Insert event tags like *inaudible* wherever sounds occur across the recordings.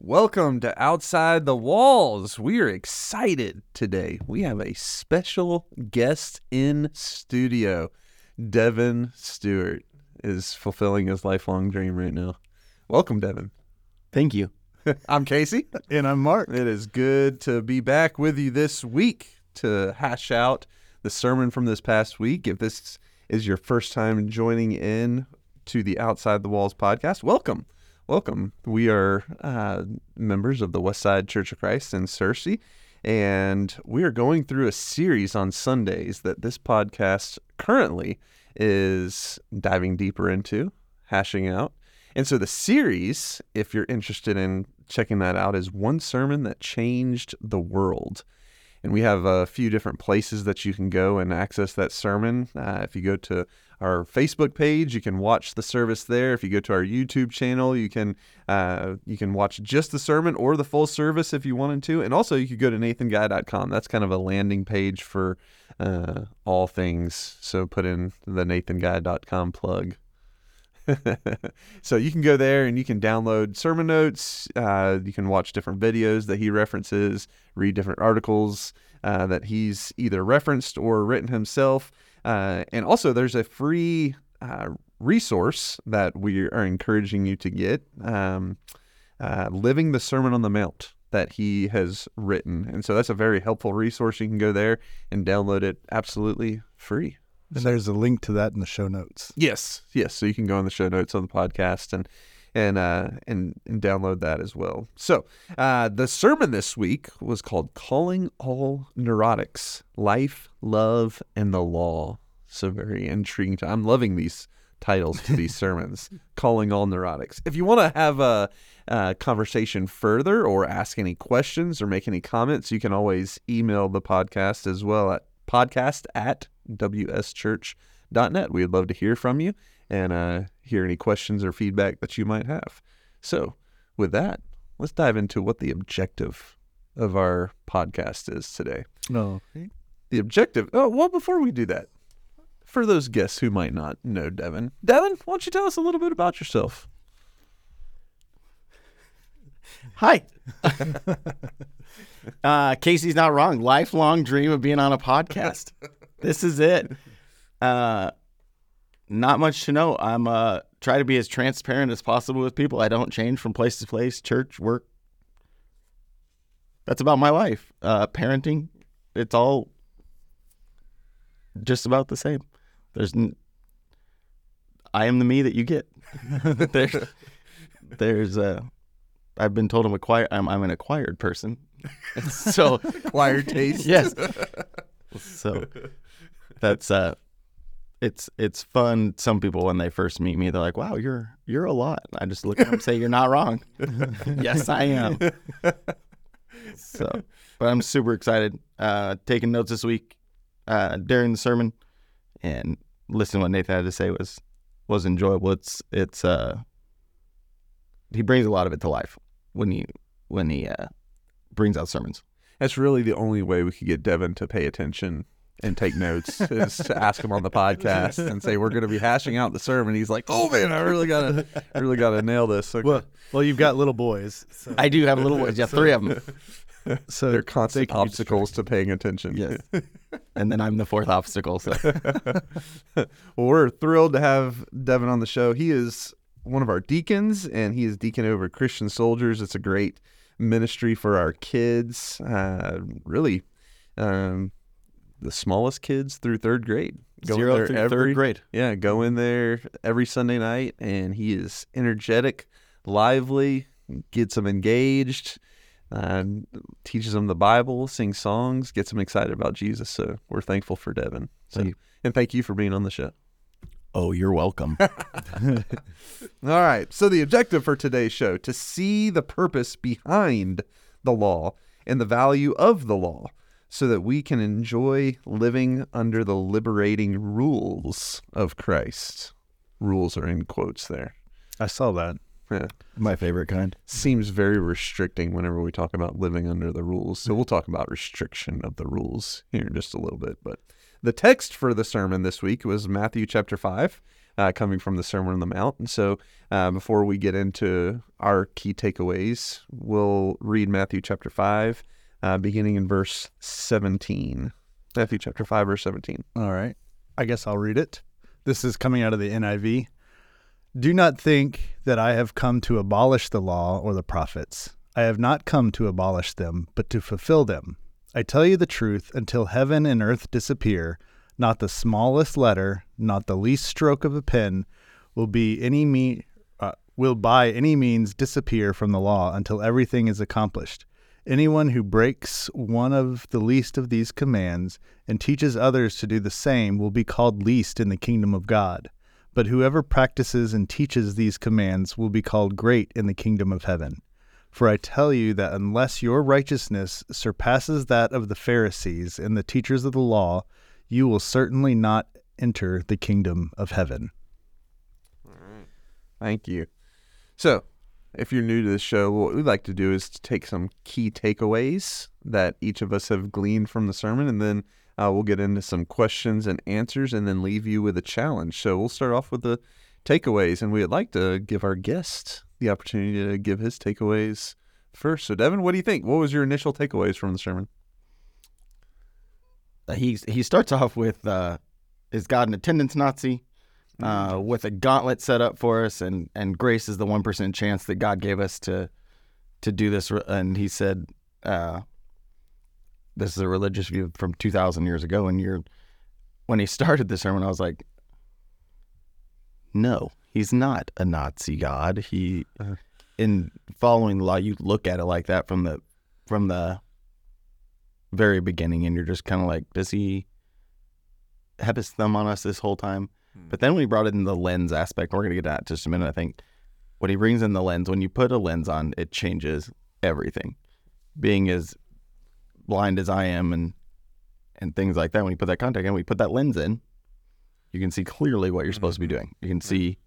Welcome to Outside the Walls. We are excited today. We have a special guest in studio. Devin Stewart is fulfilling his lifelong dream right now. Welcome, Devin. Thank you. *laughs* I'm Casey. And I'm Mark. It is good to be back with you this week to hash out the sermon from this past week. If this is your first time joining in to the Outside the Walls podcast, welcome. Welcome. We are uh, members of the Westside Church of Christ in Searcy, and we are going through a series on Sundays that this podcast currently is diving deeper into, hashing out. And so the series, if you're interested in checking that out, is One Sermon That Changed the World. And we have a few different places that you can go and access that sermon. Uh, if you go to our Facebook page, you can watch the service there. If you go to our YouTube channel, you can uh, you can watch just the sermon or the full service if you wanted to. And also, you could go to nathanguy.com. That's kind of a landing page for uh, all things. So put in the nathanguy.com plug. *laughs* so you can go there and you can download sermon notes. Uh, you can watch different videos that he references, read different articles uh, that he's either referenced or written himself. Uh, and also, there's a free uh, resource that we are encouraging you to get um, uh, Living the Sermon on the Mount that he has written. And so that's a very helpful resource. You can go there and download it absolutely free. And there's a link to that in the show notes. Yes, yes. So you can go in the show notes on the podcast and and uh, and and download that as well. So uh, the sermon this week was called "Calling All Neurotics: Life, Love, and the Law." So very intriguing. I'm loving these titles to these *laughs* sermons. Calling all neurotics. If you want to have a, a conversation further or ask any questions or make any comments, you can always email the podcast as well at podcast at wschurch.net. We'd love to hear from you and uh, hear any questions or feedback that you might have. So, with that, let's dive into what the objective of our podcast is today. No. The objective, oh, well, before we do that, for those guests who might not know Devin, Devin, why don't you tell us a little bit about yourself? Hi. *laughs* uh, Casey's not wrong. Lifelong dream of being on a podcast. *laughs* this is it. Uh, not much to know. I'm uh try to be as transparent as possible with people. I don't change from place to place, church, work. That's about my life. Uh, parenting, it's all just about the same. There's, n- I am the me that you get. *laughs* there's, there's, uh, I've been told I'm acquired. I'm, I'm an acquired person. *laughs* so Acquired taste. yes. *laughs* So that's uh it's it's fun. Some people when they first meet me, they're like, "Wow, you're you're a lot." I just look at them and say, "You're not wrong." *laughs* yes, I am. *laughs* so, but I'm super excited. Uh, taking notes this week uh, during the sermon, and listening to what Nathan had to say was was enjoyable. It's it's uh he brings a lot of it to life when he when he uh, brings out sermons. That's really the only way we could get Devin to pay attention and take notes *laughs* is to ask him on the podcast and say we're going to be hashing out the sermon. He's like, "Oh man, I really gotta, really gotta nail this." Okay. Well, well, you've got little boys. So, I do have little boys. Yeah, three of them. *laughs* so They're constant they obstacles to paying attention. Yes. *laughs* and then I'm the fourth obstacle. So well, we're thrilled to have Devin on the show. He is one of our deacons, and he is deacon over Christian soldiers. It's a great ministry for our kids. Uh, really, um, the smallest kids through third grade. Go in zero there through every- third grade. Yeah, go in there every Sunday night, and he is energetic, lively, gets them engaged, uh, teaches them the Bible, sings songs, gets them excited about Jesus. So we're thankful for Devin. So, Thank and thank you for being on the show. Oh, you're welcome. *laughs* *laughs* All right. So the objective for today's show to see the purpose behind the law and the value of the law so that we can enjoy living under the liberating rules of Christ. Rules are in quotes there. I saw that. Yeah. My favorite kind. Seems very restricting whenever we talk about living under the rules. So we'll talk about restriction of the rules here in just a little bit. But the text for the sermon this week was Matthew chapter 5, uh, coming from the Sermon on the Mount. And so, uh, before we get into our key takeaways, we'll read Matthew chapter 5, uh, beginning in verse 17. Matthew chapter 5, verse 17. All right. I guess I'll read it. This is coming out of the NIV. Do not think that I have come to abolish the law or the prophets. I have not come to abolish them, but to fulfill them. I tell you the truth, until heaven and earth disappear, not the smallest letter, not the least stroke of a pen, will be any me uh, will by any means disappear from the law until everything is accomplished. Anyone who breaks one of the least of these commands and teaches others to do the same will be called least in the kingdom of God. But whoever practices and teaches these commands will be called great in the kingdom of heaven. For I tell you that unless your righteousness surpasses that of the Pharisees and the teachers of the law, you will certainly not enter the kingdom of heaven. All right. Thank you. So, if you're new to the show, what we'd like to do is to take some key takeaways that each of us have gleaned from the sermon, and then uh, we'll get into some questions and answers, and then leave you with a challenge. So, we'll start off with the takeaways, and we'd like to give our guest the opportunity to give his takeaways first. So, Devin, what do you think? What was your initial takeaways from the sermon? Uh, he he starts off with uh, is God an attendance Nazi? Uh, with a gauntlet set up for us, and and grace is the one percent chance that God gave us to to do this. And he said, uh, "This is a religious view from two thousand years ago." And you're when he *laughs* started the sermon, I was like, "No, he's not a Nazi God. He Uh-huh. in following the law, you look at it like that from the from the very beginning, and you're just kind of like, does he have his thumb on us this whole time? Hmm. But then when he brought in the lens aspect, we're going to get to that in just a minute. I think what he brings in the lens, when you put a lens on, it changes everything. Being as blind as I am, and and things like that, when you put that contact in, we put that lens in, you can see clearly what you're supposed to be mm-hmm. doing. You can see,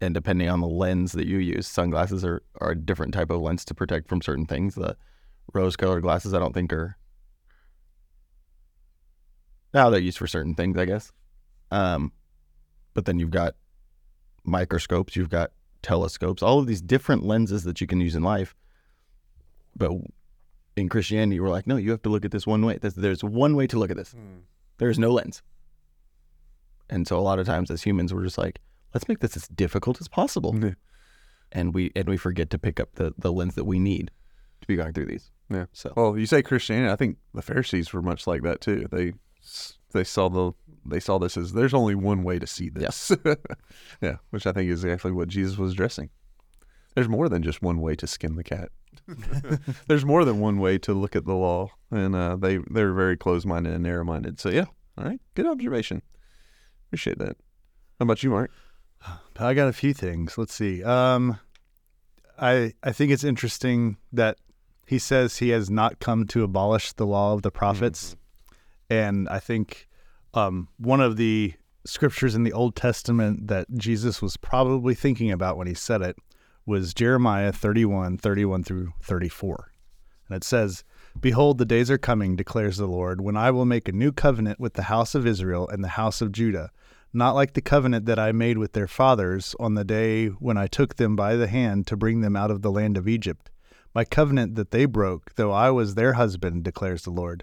and depending on the lens that you use, sunglasses are, are a different type of lens to protect from certain things. The rose-colored glasses, I don't think are. Now they're used for certain things, I guess. Um, but then you've got microscopes, you've got telescopes, all of these different lenses that you can use in life. But in Christianity, we're like, no, you have to look at this one way. There's, there's one way to look at this. There is no lens. And so a lot of times as humans, we're just like, let's make this as difficult as possible. Yeah. And we and we forget to pick up the, the lens that we need to be going through these. Yeah. So Well, you say Christianity. I think the Pharisees were much like that too. They they saw the they saw this as there's only one way to see this. *laughs* yeah, which I think is exactly what Jesus was addressing. There's more than just one way to skin the cat. *laughs* there's more than one way to look at the law, and uh, they they're very close minded and narrow minded. So yeah, all right, good observation. Appreciate that. How about you, Mark? *sighs* I got a few things. Let's see. Um, I I think it's interesting that he says he has not come to abolish the law of the prophets, and I think um, one of the scriptures in the Old Testament that Jesus was probably thinking about when he said it was Jeremiah 31, 31 through 34. And it says, Behold, the days are coming, declares the Lord, when I will make a new covenant with the house of Israel and the house of Judah, not like the covenant that I made with their fathers on the day when I took them by the hand to bring them out of the land of Egypt. My covenant that they broke, though I was their husband, declares the Lord.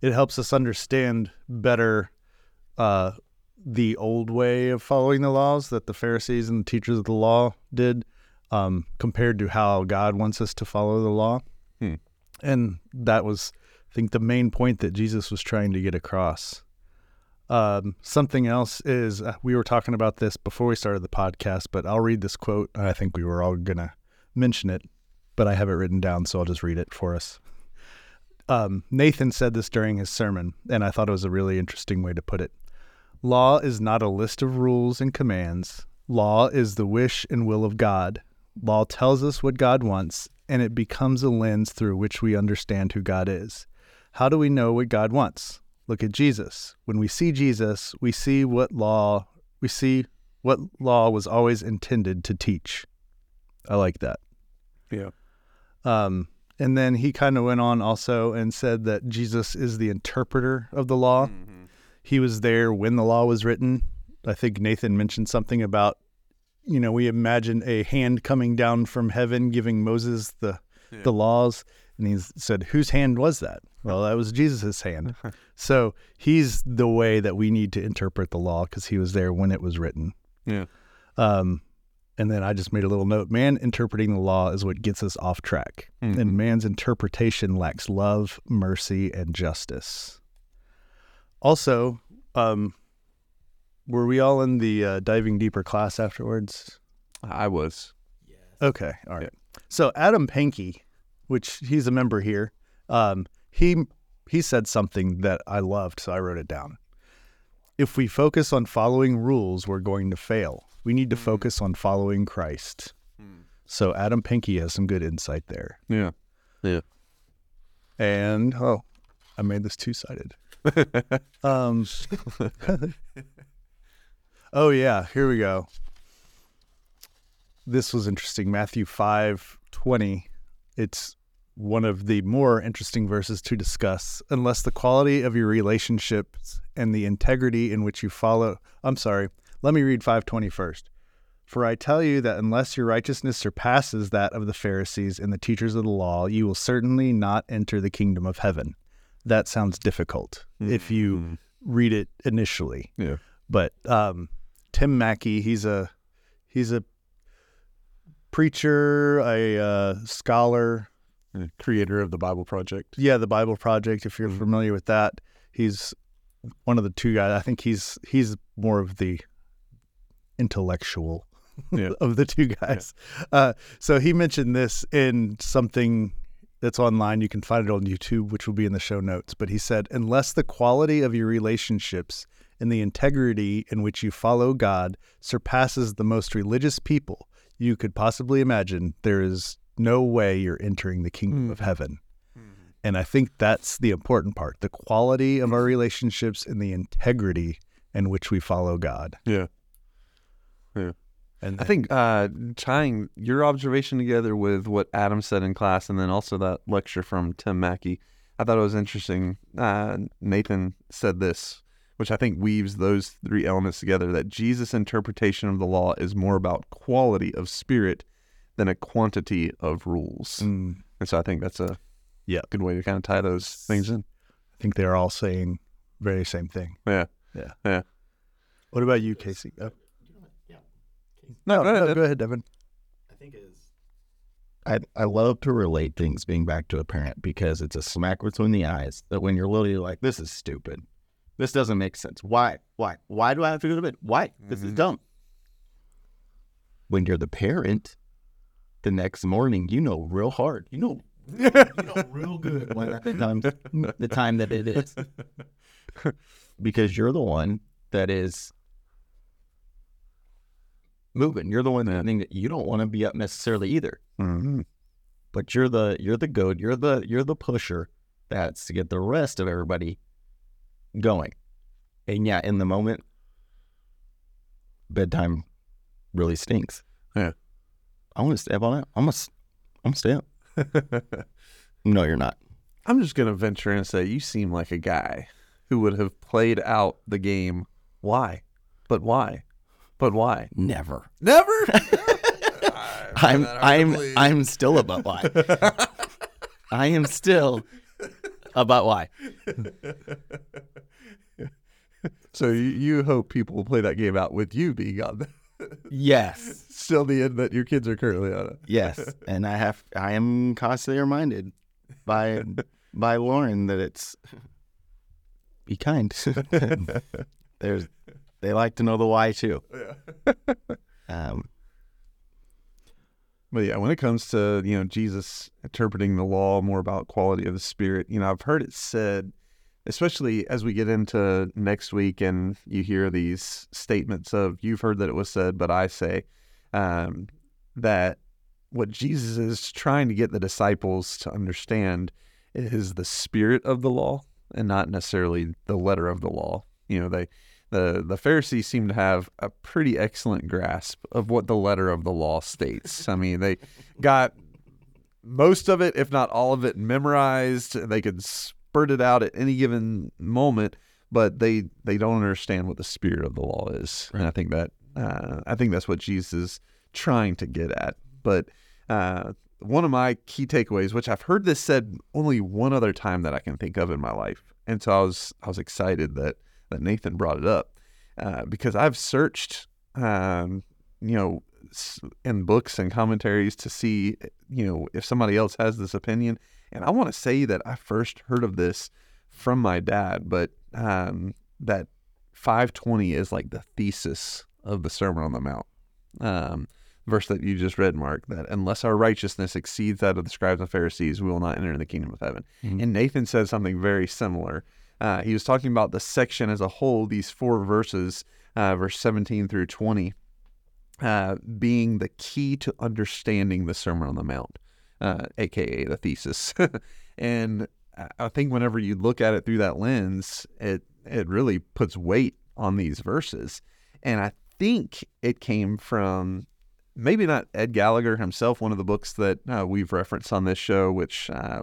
it helps us understand better uh, the old way of following the laws that the Pharisees and the teachers of the law did, um, compared to how God wants us to follow the law. Hmm. And that was, I think, the main point that Jesus was trying to get across. Um, something else is uh, we were talking about this before we started the podcast, but I'll read this quote. I think we were all gonna mention it, but I have it written down, so I'll just read it for us. Um, Nathan said this during his sermon, and I thought it was a really interesting way to put it. Law is not a list of rules and commands. Law is the wish and will of God. Law tells us what God wants, and it becomes a lens through which we understand who God is. How do we know what God wants? Look at Jesus. When we see Jesus, we see what law we see what law was always intended to teach. I like that. Yeah. Um, and then he kind of went on also and said that Jesus is the interpreter of the law. Mm-hmm. He was there when the law was written. I think Nathan mentioned something about, you know, we imagine a hand coming down from heaven giving Moses the Yeah. the laws, and he said, "Whose hand was that?" Well, that was Jesus' hand. *laughs* so he's the way that we need to interpret the law because he was there when it was written. Yeah. Um, and then I just made a little note. Man interpreting the law is what gets us off track, Mhm. and man's interpretation lacks love, mercy, and justice. Also, um, were we all in the uh, diving deeper class afterwards? I was. Okay, all right. So Adam Pankey, which he's a member here, um, he he said something that I loved, so I wrote it down. If we focus on following rules, we're going to fail. We need to focus on following Christ. So Adam Pankey has some good insight there. Yeah. Yeah. And oh, I made this two sided. *laughs* um, *laughs* oh yeah, here we go. This was interesting. Matthew five twenty. It's one of the more interesting verses to discuss. Unless the quality of your relationships and the integrity in which you follow. I'm sorry. Let me read 520 first. For I tell you that unless your righteousness surpasses that of the Pharisees and the teachers of the law, you will certainly not enter the kingdom of heaven. That sounds difficult if you read it initially. Yeah. But um, Tim Mackie, he's a he's a preacher, a uh, scholar. Creator of the Bible Project. Yeah, the Bible Project. If you're familiar with that, he's one of the two guys. I think he's he's more of the intellectual *laughs* Yeah. of the two guys. Uh, so he mentioned this in something that's online. You can find it on YouTube, which will be in the show notes. But he said, unless the quality of your relationships and the integrity in which you follow God surpasses the most religious people you could possibly imagine, there is no way you're entering the kingdom of heaven. And I think that's the important part the quality of our relationships and the integrity in which we follow God. Yeah. And I think uh, tying your observation together with what Adam said in class, and then also that lecture from Tim Mackie, I thought it was interesting. Uh, Nathan said this, which I think weaves those three elements together: that Jesus' interpretation of the law is more about quality of spirit than a quantity of rules. Mm, And so I think that's a Yeah. good way to kind of tie those things in. I think they're all saying very same thing. Yeah. Yeah. Yeah. What about you, Casey? Oh. No, No, go ahead, no, go ahead, Devin. I think is. I I love to relate things being back to a parent because it's a smack between the eyes that when you're little you're like, this is stupid. This doesn't make sense. Why? Why? Why do I have to go to bed? Why? This is Mhm. dumb. When you're the parent, the next morning you know real hard. You know *laughs* you know real good when the time the time that it is. *laughs* Because you're the one that is moving. You're the one that think that you don't want to be up necessarily either Mhm. but you're the you're the goat you're the you're the pusher that's to get the rest of everybody going and yeah in the moment bedtime really stinks Yeah. i want to stay up all night i'm gonna i'm gonna stay up *laughs* no you're not I'm just going to venture in and say you seem like a guy who would have played out the game. Why? But why? But why? never. Never. *laughs* i'm i'm i'm still about why. *laughs* I am still about why. So you, you hope people will play that game out with you being on the, yes. *laughs* still the end that your kids are currently on it. yes. And i have i am constantly reminded by by lauren that it's be kind. There's they like to know the why too *laughs* um But yeah, when it comes to you know Jesus interpreting the law more about quality of the spirit, you know I've heard it said especially as we get into next week and you hear these statements of you've heard that it was said, but I say um, that what Jesus is trying to get the disciples to understand is the spirit of the law and not necessarily the letter of the law. You know, they the the Pharisees seem to have a pretty excellent grasp of what the letter of the law states. I mean, they got most of it, if not all of it, memorized. They could spurt it out at any given moment, but they they don't understand what the spirit of the law is. And I think that uh, I think that's what Jesus is trying to get at. But uh, one of my key takeaways, which I've heard this said only one other time that I can think of in my life, and so I was I was excited that that Nathan brought it up uh, because I've searched, um, you know, in books and commentaries to see, you know, if somebody else has this opinion. And I want to say that I first heard of this from my dad, but um, that 520 is like the thesis of the Sermon on the Mount. Um, verse that you just read, Mark, that unless our righteousness exceeds that of the scribes and Pharisees, we will not enter the kingdom of heaven. Mm-hmm. And Nathan says something very similar. Uh, he was talking about the section as a whole, these four verses, uh, verse 17 through 20, uh, being the key to understanding the Sermon on the Mount, aka uh, the thesis. *laughs* and I think whenever you look at it through that lens, it it really puts weight on these verses. And I think it came from maybe not Ed Gallagher himself, one of the books that uh, we've referenced on this show, which uh,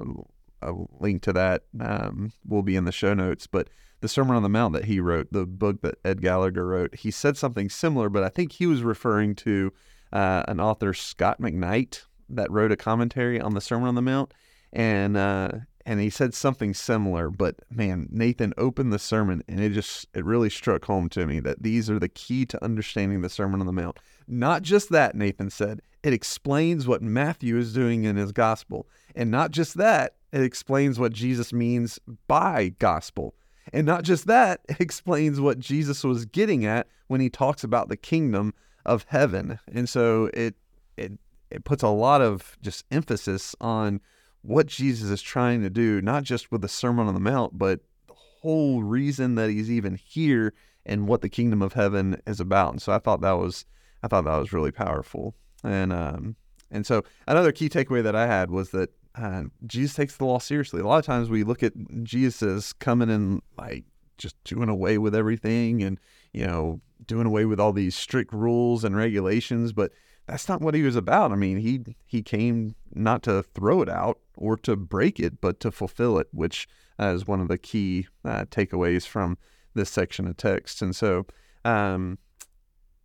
a link to that um, will be in the show notes. But the Sermon on the Mount that he wrote, the book that Ed Gallagher wrote, he said something similar, but I think he was referring to uh, an author, Scot McKnight, that wrote a commentary on the Sermon on the Mount, and uh, and he said something similar. But man, Nathan opened the sermon, and it just it really struck home to me that these are the key to understanding the Sermon on the Mount. Not just that, Nathan said, it explains what Matthew is doing in his gospel, and not just that, it explains what Jesus means by gospel. And not just that, *laughs* it explains what Jesus was getting at when he talks about the kingdom of heaven. And so it it it puts a lot of just emphasis on what Jesus is trying to do, not just with the Sermon on the Mount, but the whole reason that he's even here and what the kingdom of heaven is about. And so I thought that was I thought that was really powerful. And um and so another key takeaway that I had was that uh, Jesus takes the law seriously. A lot of times we look at Jesus coming and like just doing away with everything and, you know, doing away with all these strict rules and regulations, but that's not what he was about. I mean, he he came not to throw it out or to break it, but to fulfill it, which uh, is one of the key uh, takeaways from this section of text. And so, um,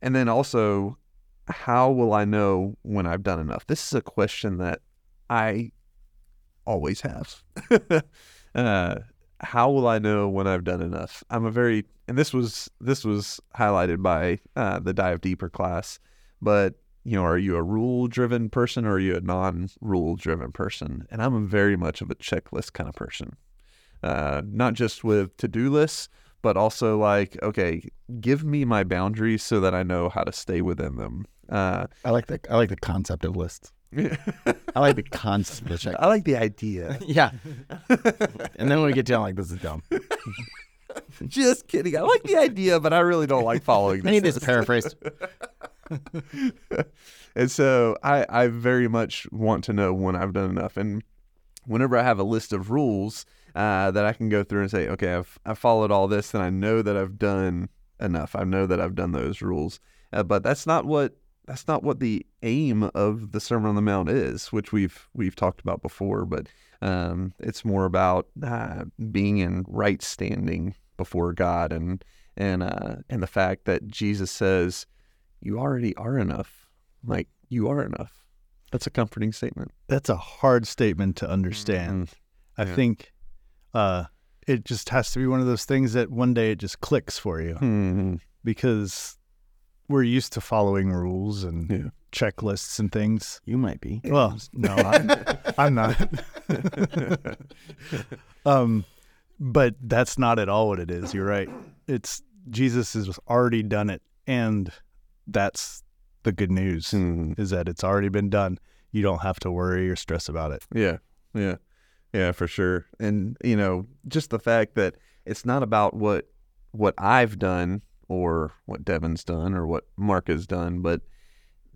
and then also, how will I know when I've done enough? This is a question that I always have. *laughs* uh, how will I know when I've done enough? I'm a very and this was this was highlighted by uh, the dive deeper class, but you know, are you a rule driven person or are you a non rule driven person? And I'm very much of a checklist kind of person, uh, not just with to do lists, but also like, okay, give me my boundaries so that I know how to stay within them. Uh, I like the I like the concept of lists. *laughs* I like the concept of check. I like the idea. *laughs* yeah. and then when we get down, like this is dumb. *laughs* Just kidding. I like the idea, but I really don't like following. I need this paraphrased. *laughs* and so I, I very much want to know when I've done enough. And whenever I have a list of rules uh, that I can go through and say, okay, I've, I've followed all this, and I know that I've done enough. I know that I've done those rules. Uh, but that's not what that's not what the aim of the Sermon on the Mount is, which we've we've talked about before. But um, it's more about uh, being in right standing before God, and and uh, and the fact that Jesus says, "You already are enough. Like you are enough." That's a comforting statement. That's a hard statement to understand. Mm-hmm. I yeah. think uh, it just has to be one of those things that one day it just clicks for you mm-hmm. because we're used to following rules and yeah. checklists and things. You might be. Well, no, I'm, I'm not. *laughs* um, but that's not at all what it is. You're right. It's Jesus has already done it, and that's the good news mm-hmm. is that it's already been done. You don't have to worry or stress about it. Yeah, yeah, yeah, for sure. And you know, just the fact that it's not about what what I've done or what Devin's done or what Mark has done, but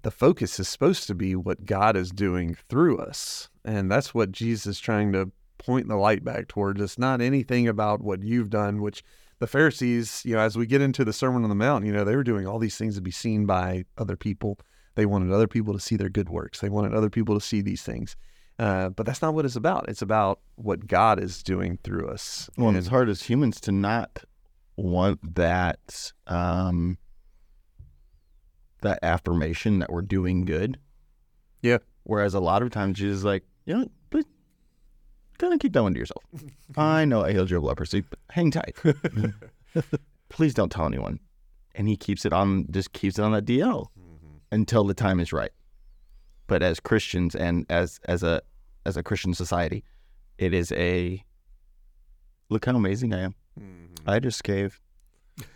the focus is supposed to be what God is doing through us. And that's what Jesus is trying to point the light back towards. It's not anything about what you've done, which the Pharisees, you know, as we get into the Sermon on the Mount, you know, they were doing all these things to be seen by other people. They wanted other people to see their good works. They wanted other people to see these things. Uh, but that's not what it's about. It's about what God is doing through us. Well, and it's hard as humans to not want that um, that affirmation that we're doing good. Yeah. Whereas a lot of times Jesus is like, you know, please of keep that one to yourself. *laughs* I know I healed your leprosy, but hang tight. *laughs* please don't tell anyone. And he keeps it on, just keeps it on that DL until the time is right. But as Christians and as as a as a Christian society, it is a look how amazing I am. I just gave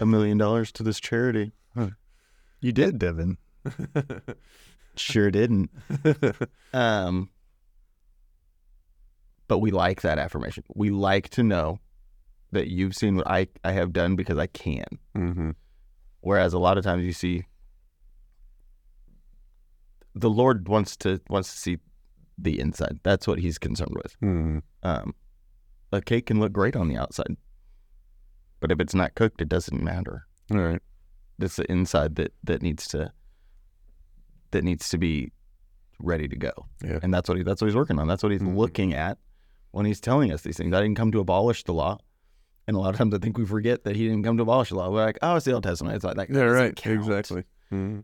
a million dollars to this charity. You did, Devin. *laughs* Sure didn't. Um, but we like that affirmation. We like to know that you've seen what I, I have done because I can. Mm-hmm. Whereas a lot of times you see the Lord wants to wants to see the inside. That's what he's concerned with. Mm-hmm. Um, a cake can look great on the outside, but if it's not cooked, it doesn't matter. All right. It's the inside that that needs to that needs to be ready to go. Yeah. And that's what he that's what he's working on. That's what he's Mhm. looking at when he's telling us these things. I didn't come to abolish the law. And a lot of times I think we forget that he didn't come to abolish the law. We're like, oh, it's the Old Testament. It's like that. Yeah, right. count. Exactly. Mm-hmm.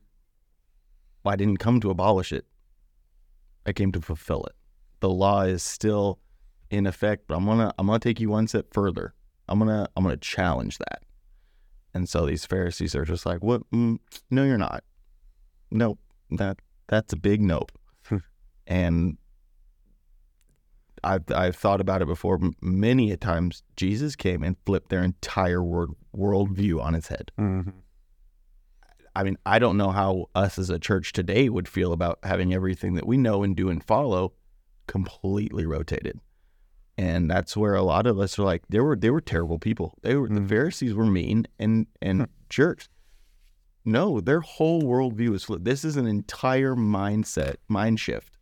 I didn't come to abolish it. I came to fulfill it. The law is still in effect, but I'm gonna I'm gonna take you one step further. I'm gonna I'm gonna challenge that. And so these Pharisees are just like, "What? Mm, no, you're not. Nope. That that's a big nope." *laughs* and I've I've thought about it before. Many a times, Jesus came and flipped their entire world worldview on its head. Mm-hmm. I mean, I don't know how us as a church today would feel about having everything that we know and do and follow completely rotated. And that's where a lot of us are like, they were they were terrible people. They were the Mhm. Pharisees were mean and and jerks. No, their whole worldview is flipped. This is an entire mindset, mind shift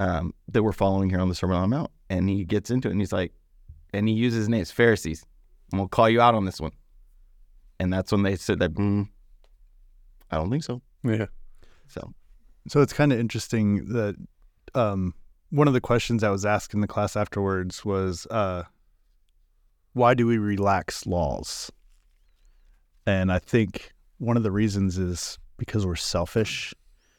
um, that we're following here on the Sermon on the Mount. And he gets into it and he's like, and he uses names, Pharisees. I'm gonna call you out on this one. And that's when they said that. Mm, I don't think so. Yeah. So So it's kind of interesting that um, one of the questions I was asked in the class afterwards was, uh, why do we relax laws? And I think one of the reasons is because we're selfish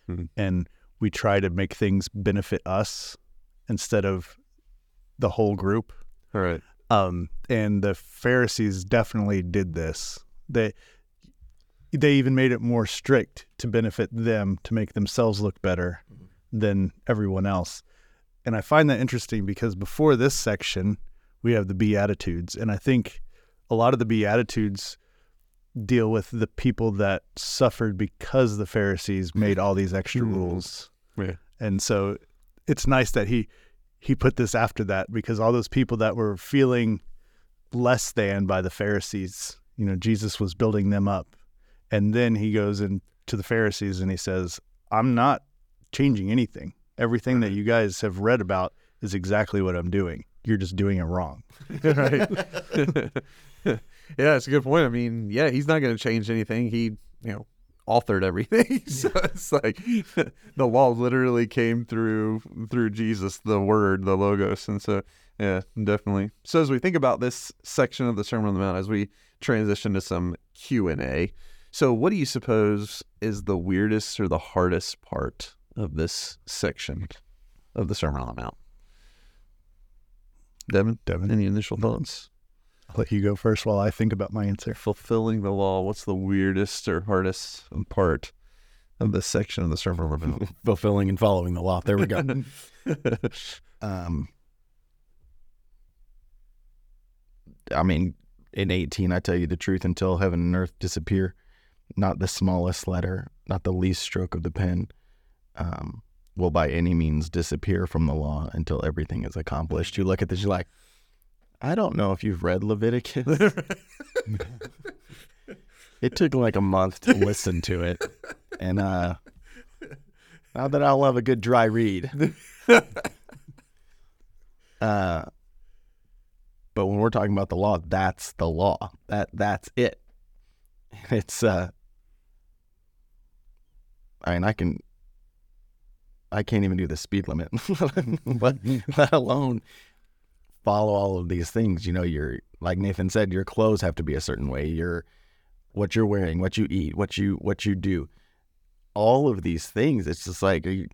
Mhm. and we try to make things benefit us instead of the whole group. All right. Um, and the Pharisees definitely did this. They they even made it more strict to benefit them to make themselves look better than everyone else. And I find that interesting because before this section, we have the Beatitudes, and I think a lot of the Beatitudes deal with the people that suffered because the Pharisees made all these extra Mhm. rules. Yeah. And so it's nice that he he put this after that because all those people that were feeling less than by the Pharisees, you know, Jesus was building them up. And then he goes into the Pharisees and he says, I'm not changing anything. Everything that you guys have read about is exactly what I'm doing. You're just doing it wrong. *laughs* right. *laughs* *laughs* yeah, it's a good point. I mean, yeah, he's not going to change anything. He, you know, authored everything. *laughs* so it's like *laughs* the law literally came through through Jesus, the Word, the Logos, and so yeah, definitely. So as we think about this section of the Sermon on the Mount, as we transition to some Q and A, so what do you suppose is the weirdest or the hardest part of this section of the Sermon on the Mount? Devin, Devin, any initial thoughts? I'll *laughs* let you go first while I think about my answer. fulfilling the law, what's the weirdest or hardest part of this section of the Sermon on the Mount? fulfilling and following the law. There we go. *laughs* um, I mean, in 18, I tell you the truth until heaven and earth disappear. Not the smallest letter, not the least stroke of the pen, um, will by any means disappear from the law until everything is accomplished. You look at this, you're like, I don't know if you've read Leviticus. *laughs* it took like a month to listen to it, and uh, now that I'll have a good dry read. *laughs* uh, but when we're talking about the law, that's the law. That that's it. It's uh, I mean, I can. I can't even do the speed limit, let, *laughs* let alone follow all of these things. You know, you're like Nathan said, your clothes have to be a certain way. Your what you're wearing, what you eat, what you what you do, all of these things. It's just like you,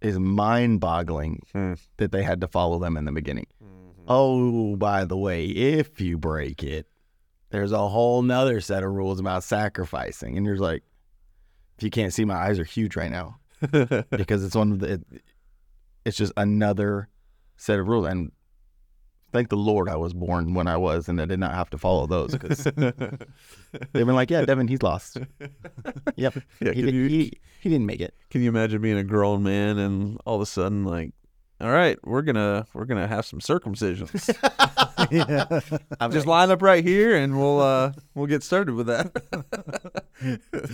is mind boggling Hmm. that they had to follow them in the beginning. Oh, by the way, if you break it, there's a whole nother set of rules about sacrificing. And you're like, if you can't see, my eyes are huge right now *laughs* because it's one of the, it, it's just another set of rules. And thank the Lord I was born when I was and I did not have to follow those because *laughs* they've been like, yeah, Devin, he's lost. *laughs* yep. Yeah, he, did, you- he, he didn't make it. Can you imagine being a grown man and all of a sudden like, all right, we're gonna we're gonna have some circumcisions. *laughs* yeah. I'm Just line up right here and we'll uh we'll get started with that.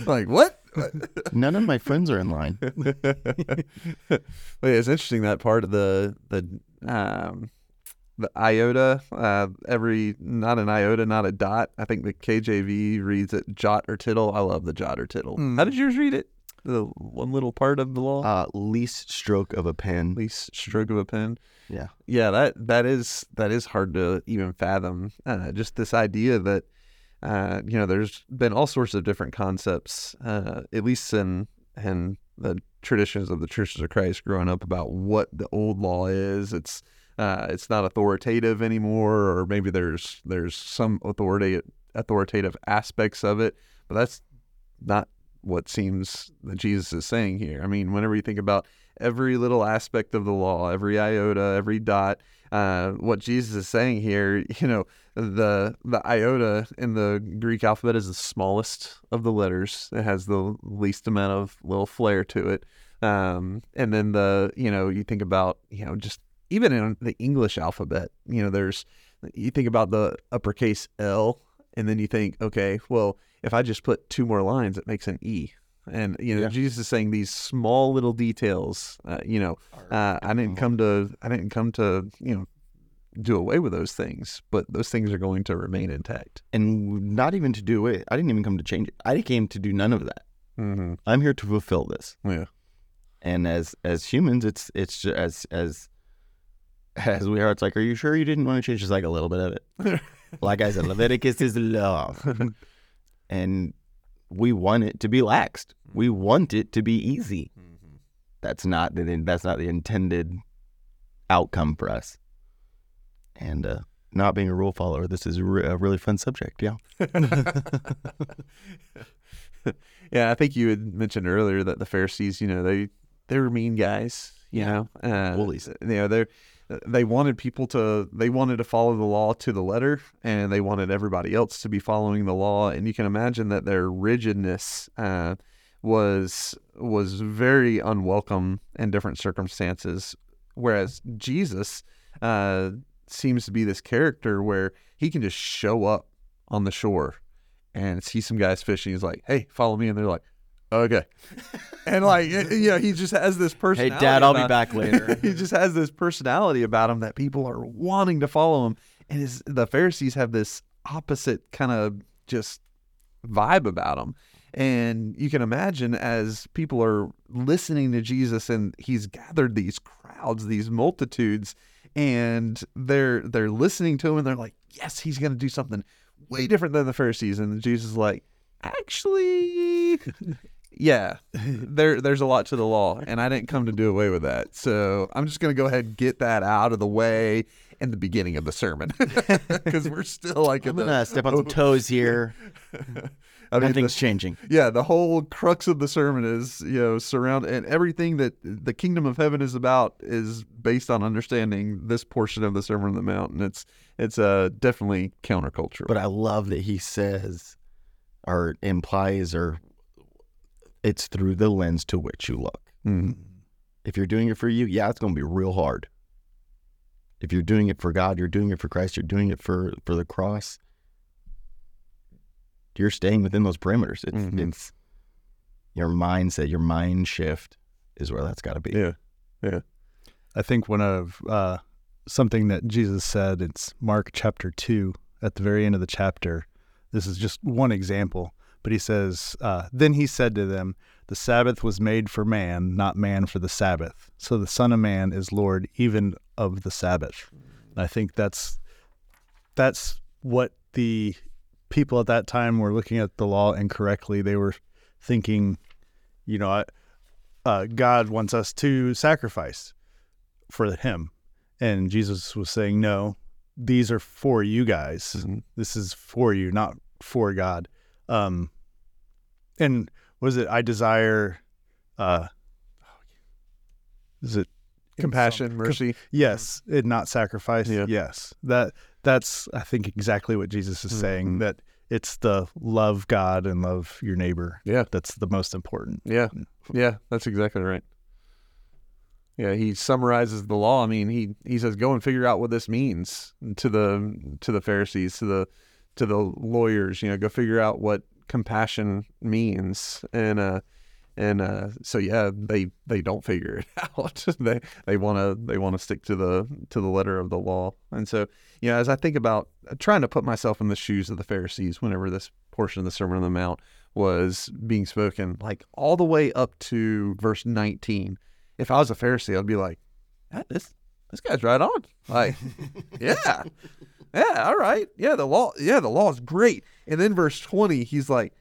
like what? *laughs* None of my friends are in line. Wait, it's interesting that part of the the um the iota, uh, every not an iota, not a dot. I think the KJV reads it jot or tittle. I love the jot or tittle. Hmm. How did yours read it? The one little part of the law, Uh, least stroke of a pen. least stroke of a pen. Yeah. Yeah, that that is that is hard to even fathom. Uh, just this idea that uh, you know, there's been all sorts of different concepts, uh, at least in in the traditions of the churches of Christ, growing up about what the old law is. It's uh, it's not authoritative anymore, or maybe there's there's some authority authoritative aspects of it, but that's not what seems that Jesus is saying here. I mean, whenever you think about every little aspect of the law, every iota, every dot, uh, what Jesus is saying here, *laughs* you know, the the iota in the Greek alphabet is the smallest of the letters. It has the least amount of little flair to it. Um, and then the you know you think about you know just even in the English alphabet, you know, there's you think about the uppercase L, and then you think, okay, well, if I just put two more lines, it makes an E. And you know, Yeah. Jesus is saying these small little details. Uh, you know, uh, I didn't come to I didn't come to you know do away with those things, but those things are going to remain intact. and not even to do it. I didn't even come to change it. I came to do none of that. Mm-hmm. I'm here to fulfill this. Yeah. And as as humans, it's it's ju- as as as we are. It's like, are you sure you didn't want to change just like a little bit of it? *laughs* like I said, Leviticus is love *laughs* and we want it to be laxed. We want it to be easy. That's not the that's not the intended outcome for us. And uh, not being a rule follower, this is re- a really fun subject. Yeah. *laughs* yeah, I think you had mentioned earlier that the Pharisees, you know, they they were mean guys. You Yeah. know, uh, Bullies. You know, they they wanted people to they wanted to follow the law to the letter, and they wanted everybody else to be following the law. And you can imagine that their rigidness uh, was was very unwelcome in different circumstances. Whereas Jesus uh, seems to be this character where he can just show up on the shore and see some guys fishing. He's like, "Hey, follow me," and they're like, "Okay," and like, you know, he just has this personality. Hey. Dad, I'll be about- back later. *laughs* he just has this personality about him that people are wanting to follow him, and his, the Pharisees have this opposite kind of just vibe about him. And you can imagine as people are listening to Jesus and he's gathered these crowds, these multitudes, and they're they're listening to him and they're like, Yes, he's gonna do something way different than the Pharisees. And Jesus is like, Actually Yeah. *laughs* There there's a lot to the law, and I didn't come to do away with that. So I'm just gonna go ahead and get that out of the way in the beginning of the sermon. *laughs* Because we're still like I'm gonna step on *laughs* some toes here. I mean, the- changing. yeah, the whole crux of the sermon is, you know, surround and everything that the kingdom of heaven is about is based on understanding this portion of the Sermon on the Mount, and it's it's uh, definitely countercultural. But I love that he says or implies or it's through the lens to which you look. Mhm. If you're doing it for you, yeah, it's gonna be real hard. if you're doing it for God, you're doing it for Christ, you're doing it for for the cross. You're staying within those parameters. It's Mhm. it's your mindset, your mind shift is where that's got to be. Yeah, yeah. I think one of uh, something that Jesus said, it's Mark chapter 2, at the very end of the chapter. This is just one example, but he says, uh, Then he said to them, The Sabbath was made for man, not man for the Sabbath. So the Son of Man is Lord even of the Sabbath. And I think that's that's what the people at that time were looking at the law incorrectly. They were thinking, you know, I, uh, God wants us to sacrifice for him. And Jesus was saying, no, these are for you guys. Mhm. This is for you, not for God. Um, and was it, I desire, uh, is it Compassion, mercy. Yes, and not sacrifice. Yeah. Yes, that that's I think exactly what Jesus is saying. Mhm. That it's the love God and love your neighbor. Yeah. that's the most important. Yeah. Yeah, that's exactly right. Yeah, he summarizes the law. I mean, he he says go and figure out what this means to the to the Pharisees, to the to the lawyers, you know, go figure out what compassion means. And uh and uh so yeah, they they don't figure it *laughs* out. they they want to they want to stick to the to the letter of the law. And so, you know, as I think about trying to put myself in the shoes of the Pharisees whenever this portion of the Sermon on the Mount was being spoken, like all the way up to verse 19. If I was a Pharisee, I'd be like, "Ah, this this guy's right on. Like, *laughs* yeah, yeah, all right, yeah, the law, yeah, the law is great. And then verse 20, he's like,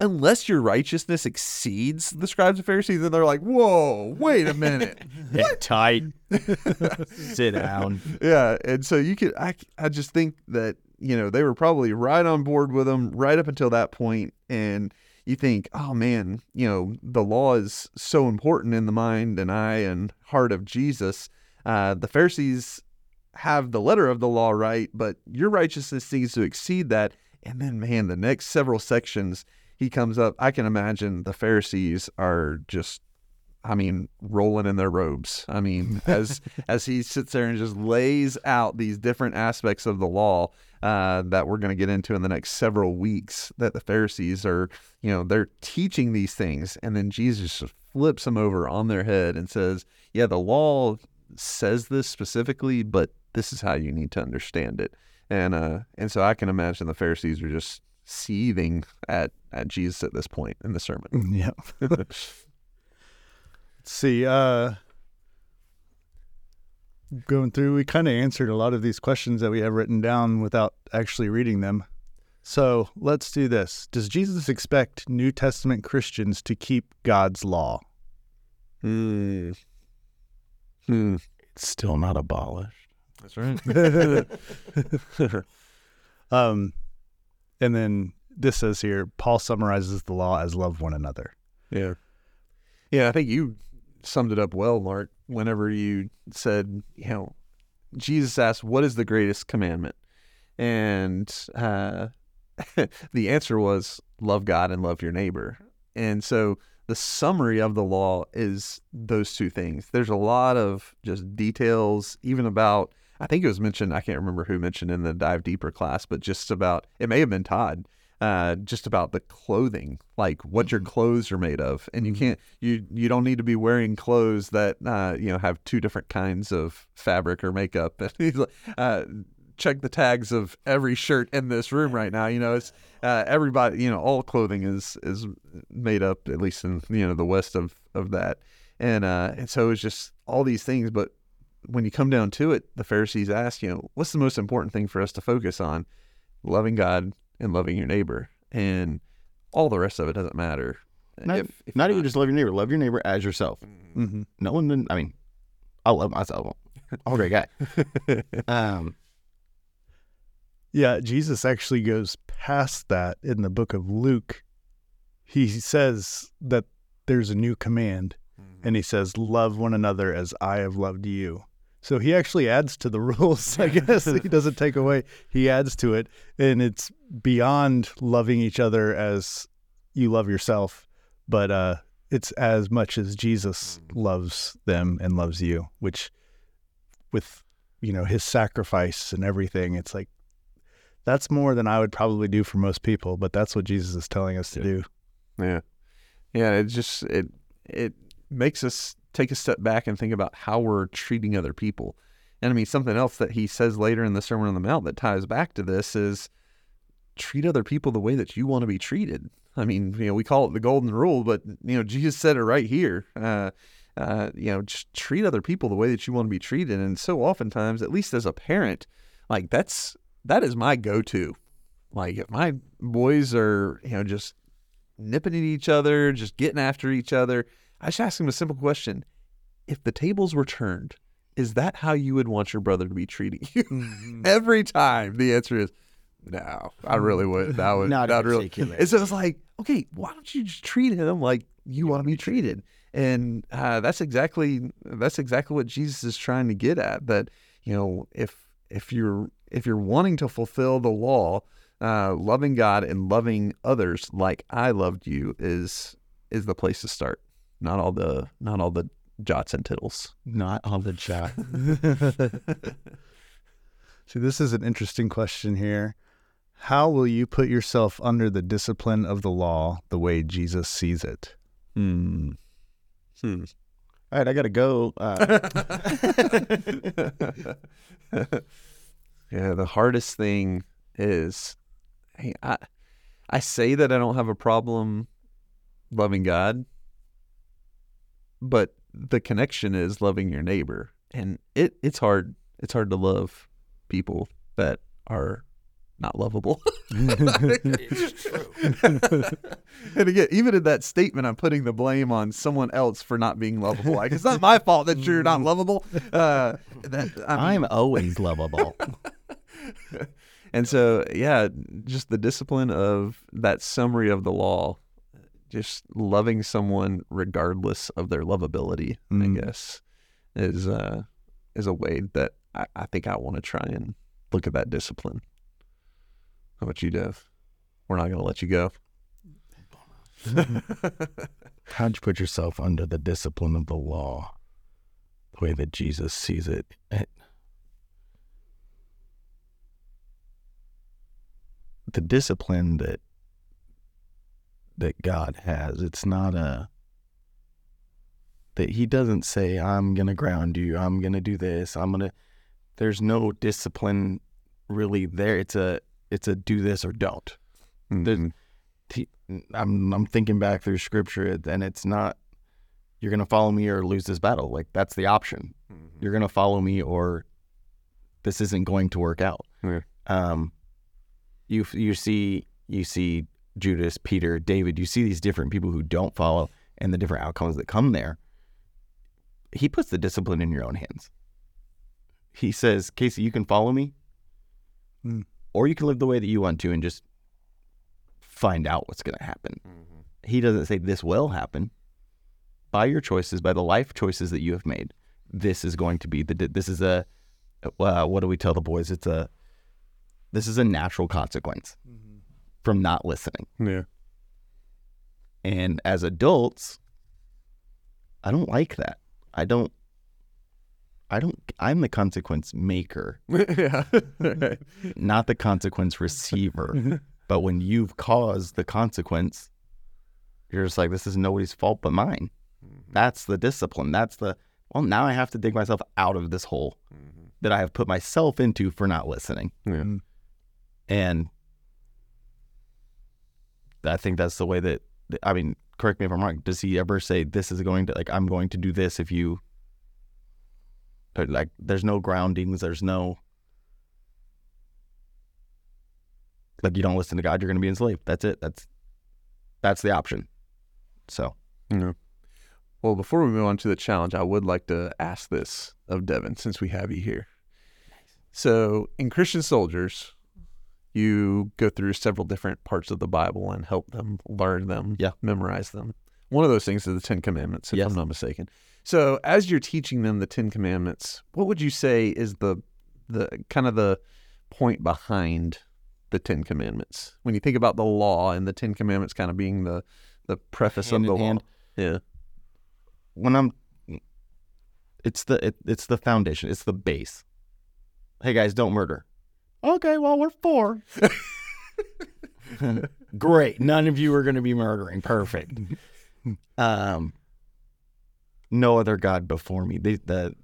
unless your righteousness exceeds the scribes and Pharisees, then they're like, whoa, wait a minute. *laughs* Get tight. *laughs* Sit down. yeah, and so you could, I, I just think that you know they were probably right on board with them right up until that point. point, and you think, oh man, you know the law is so important in the mind and eye and heart of Jesus. Uh, the Pharisees have the letter of the law right, but your righteousness needs to exceed that. And then, man, the next several sections he comes up, I can imagine the Pharisees are just I mean, rolling in their robes. I mean, *laughs* as as he sits there and just lays out these different aspects of the law uh, that we're going to get into in the next several weeks, that the Pharisees are, you know, they're teaching these things, and then Jesus flips them over on their head and says, "Yeah, the law says this specifically, but this is how you need to understand it." And uh, and so I can imagine the Pharisees are just seething at at Jesus at this point in the sermon. Yeah. Let's *laughs* *laughs* see, uh, going through, we kind of answered a lot of these questions that we have written down without actually reading them. So let's do this. Does Jesus expect New Testament Christians to keep God's law? Hmm. Hmm. It's still not abolished. That's right. *laughs* Um, and then this says here, Paul summarizes the law as love one another. yeah. Yeah, I think you summed it up well, Mark, whenever you said, you know, Jesus asked, What is the greatest commandment? And uh, *laughs* the answer was, Love God and love your neighbor. And so the summary of the law is those two things. There's a lot of just details, even about, I think it was mentioned, I can't remember who mentioned in the Dive Deeper class, but just about, it may have been Todd, uh, just about the clothing, like what your clothes are made of, and you can't, you you don't need to be wearing clothes that uh, you know have two different kinds of fabric or makeup. And *laughs* he's like, uh, check the tags of every shirt in this room right now. You know, it's uh, everybody. You know, all clothing is is made up at least in you know the west of of that, and uh, and so it's just all these things. But when you come down to it, the Pharisees ask, you know, what's the most important thing for us to focus on? Loving God and loving your neighbor, and all the rest of it doesn't matter. Not, If- if not you're even just love your neighbor. Love your neighbor as yourself. Mm-hmm. No one. didn't- I mean, I love myself. I'm a great guy. *laughs* Um, Yeah, Jesus actually goes past that in the book of Luke. He says that there's a new command, and he says, Love one another as I have loved you. So he actually adds to the *laughs* rules, I guess. he doesn't take away, he adds to it. And it's beyond loving each other as you love yourself, but uh, it's as much as Jesus loves them and loves you, which with you know, his sacrifice and everything. It's like that's more than I would probably do for most people, but that's what Jesus is telling us to Yeah. do. Yeah. Yeah, it just it it makes us take a step back and think about how we're treating other people. And I mean something else that he says later in the Sermon on the Mount that ties back to this is treat other people the way that you want to be treated. I mean, you know, we call it the golden rule, but you know, Jesus said it right here. Uh, uh, you know, just treat other people the way that you want to be treated. And so oftentimes, at least as a parent, like that's that is my go-to. Like if my boys are, you know, just nipping at each other, just getting after each other, I just ask him a simple question: If the tables were turned, is that how you would want your brother to be treating you? *laughs* Every time, the answer is no. I really would. That would Not that really. And so it's like, okay, why don't you just treat him like you want to be treated? And uh, that's exactly that's exactly what Jesus is trying to get at. That you know, if if you're if you're wanting to fulfill the law, uh, loving God and loving others like I loved you is is the place to start. Not all the not all the jots and tittles. Not all the shot. *laughs* *laughs* See, this is an interesting question here. How will you put yourself under the discipline of the law the way Jesus sees it? Hmm. Hmm. All right, I gotta go. Uh, *laughs* yeah, the hardest thing is, hey, I, I say that I don't have a problem loving God, but the connection is loving your neighbor, and it it's hard. It's hard to love people that are not lovable. it's true. and again, even in that statement, I'm putting the blame on someone else for not being lovable. Like it's not my fault that you're not lovable. Uh, that I I'm always lovable. *laughs* and so yeah, just the discipline of that summary of the law, just loving someone regardless of their lovability, Mm. I guess, is uh, is a way that I, I think I want to try and look at that discipline. How about you, Dev? We're not going to let you go. *laughs* How'd you put yourself under the discipline of the law, the way that Jesus sees it? It- the discipline that that God has, it's not a that He doesn't say, "I'm gonna ground you. I'm gonna do this. I'm gonna." There's no discipline really there. It's a it's a do this or don't Mhm. he- I'm I'm thinking back through scripture and it's not you're gonna follow me or lose this battle. Like that's the option. You're gonna follow me or this isn't going to work out. Yeah. Um, you you see you see Judas, Peter, David. You see these different people who don't follow and the different outcomes that come there. He puts the discipline in your own hands. He says, Casey, you can follow me, Mm. or you can live the way that you want to and just find out what's going to happen. He doesn't say this will happen. By your choices, by the life choices that you have made, this is going to be the. This is a. Uh, what do we tell the boys? It's a. This is a natural consequence from not listening. Yeah. And as adults, I don't like that. I don't. I don't. I'm the consequence maker, *laughs* yeah. Right. *laughs* not the consequence receiver. *laughs* but when you've caused the consequence, you're just like, this is nobody's fault but mine. Mm-hmm. That's the discipline. That's the. Well, now I have to dig myself out of this hole mm-hmm. that I have put myself into for not listening. Yeah. And I think that's the way that, I mean, correct me if I'm wrong. Does he ever say, this is going to, like, I'm going to do this if you, or, like, there's no groundings, there's no, like, you don't listen to God, you're going to be enslaved. That's it. That's, that's the option. So, Yeah. Well, before we move on to the challenge, I would like to ask this of Devin since we have you here. So, in Christian Soldiers, you go through several different parts of the Bible and help them learn them, Yeah. memorize them. One of those things is the Ten Commandments, if Yes. I'm not mistaken. So, as you're teaching them the Ten Commandments, what would you say is the the kind of the point behind the Ten Commandments? When you think about the law and the Ten Commandments kind of being the the preface Hand of the hand. law. Yeah. when I'm, it's the, it, it's the foundation, it's the base. hey guys, don't murder. Okay, well we're four. *laughs* Great. None of you are going to be murdering. Perfect. Um, no other god before me. The, the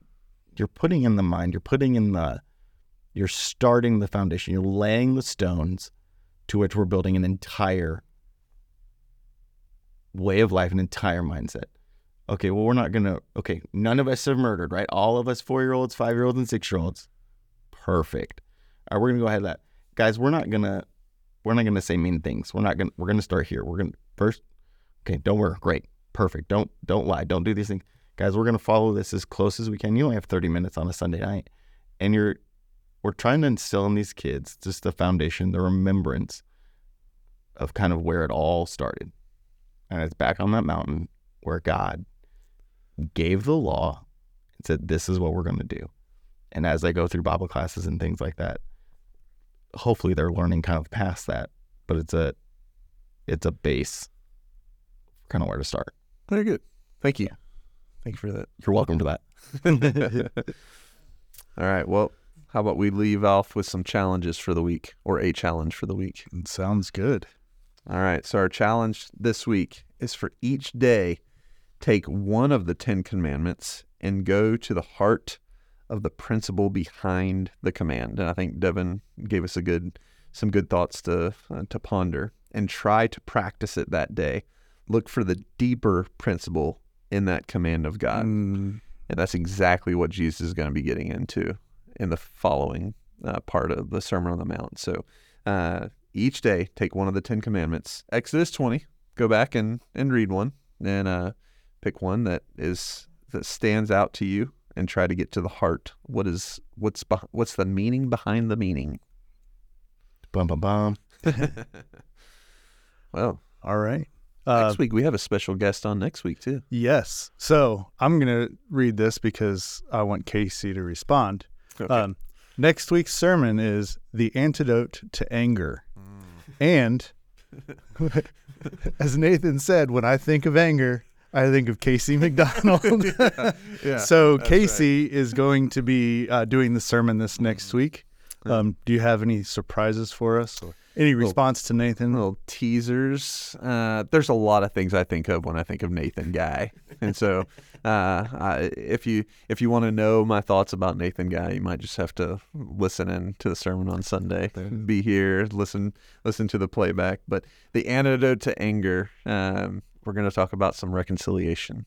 you're putting in the mind. You're putting in the. You're starting the foundation. You're laying the stones to which we're building an entire way of life, an entire mindset. Okay, well, we're not gonna. Okay, none of us have murdered, right? All of us, four year olds, five year olds, and six year olds. Perfect. All right, we're gonna go ahead of that, guys. We're not gonna. We're not gonna say mean things. We're not gonna. We're gonna start here. We're gonna first. Okay, don't worry. Great, perfect. Don't don't lie. Don't do these things, guys. We're gonna follow this as close as we can. You only have thirty minutes on a Sunday night, and you're. We're trying to instill in these kids just the foundation, the remembrance of kind of where it all started, and it's back on that mountain where God gave the law and said, This is what we're going to do. And as they go through Bible classes and things like that, hopefully they're learning kind of past that. But it's a it's a base kind of where to start. Very good. Thank you. Thank you for that. You're welcome to that. *laughs* All right. Well, how about we leave off with some challenges for the week or a challenge for the week? Sounds good. All right. So, our challenge this week is for each day, take one of the Ten Commandments and go to the heart of the principle behind the command. And I think Devin gave us a good, some good thoughts to uh, to ponder and try to practice it that day. Look for the deeper principle in that command of God. Mm, And that's exactly what Jesus is going to be getting into in the following uh, part of the Sermon on the Mount. So uh, each day, take one of the Ten Commandments. Exodus 20, go back and, and read one and uh, pick one that is that stands out to you and try to get to the heart. What is what's what's the meaning behind the meaning? bum bum bum. *laughs* Well, all right. Uh, next week we have a special guest on next week too. yes. So I'm to read this because I want Casey to respond. Okay. Um, next week's sermon is the antidote to anger. And *laughs* as Nathan said, when I think of anger, I think of Casey McDonald. *laughs* yeah. so that's Casey is going to be uh, doing the sermon this next week. Um, do you have any surprises for us? Or any response to Nathan? little teasers. Uh, there's a lot of things I think of when I think of Nathan Guy, and so *laughs* uh, I, if you if you want to know my thoughts about Nathan Guy, you might just have to listen in to the sermon on Sunday. Be here, listen listen to the playback. But the antidote to anger, um, we're going to talk about some reconciliation.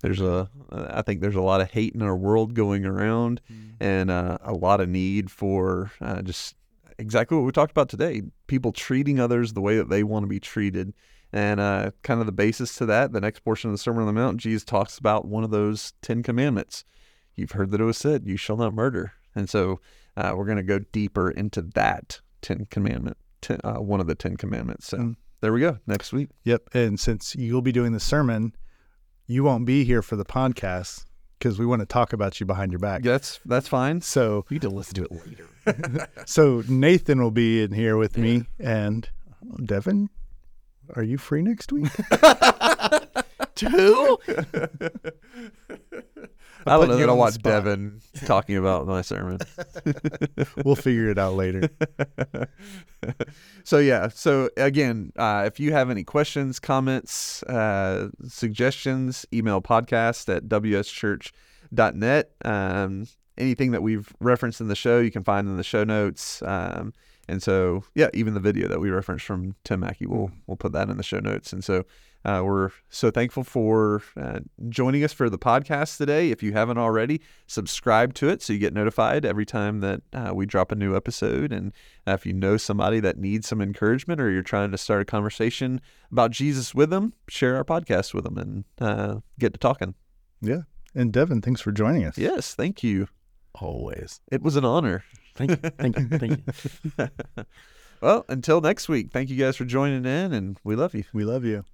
There's a, I think there's a lot of hate in our world going around, and uh, a lot of need for uh, just exactly what we talked about today people treating others the way that they want to be treated. And uh, kind of the basis to that the next portion of the sermon on the mount jesus talks about one of those 10 commandments. You've heard that it was said you shall not murder. And so uh, we're going to go deeper into that 10 commandment ten, uh, one of the 10 commandments. So Mm. There we go next week Yep. And since you'll be doing the sermon, you won't be here for the podcast because we want to talk about you behind your back. that's that's fine So, You need to listen to it later. *laughs* so Nathan will be in here with me and Devin. Are you free next week? *laughs* Two? *laughs* *laughs* i don't putting know you that i on the want spot. devin talking about my sermon *laughs* we'll figure it out later. so yeah so again uh, if you have any questions comments uh, suggestions email podcast at wschurch.net um, anything that we've referenced in the show you can find in the show notes um, and so yeah even the video that we referenced from tim mackie we'll, we'll put that in the show notes and so uh, we're so thankful for uh, joining us for the podcast today. If you haven't already, subscribe to it so you get notified every time that uh, we drop a new episode. And uh, if you know somebody that needs some encouragement or you're trying to start a conversation about Jesus with them, share our podcast with them and uh, get to talking. Yeah. And Devin, thanks for joining us. Yes, thank you. Always. It was an honor. Thank you. Thank you. Thank you. *laughs* well, until next week, thank you guys for joining in, and we love you. We love you.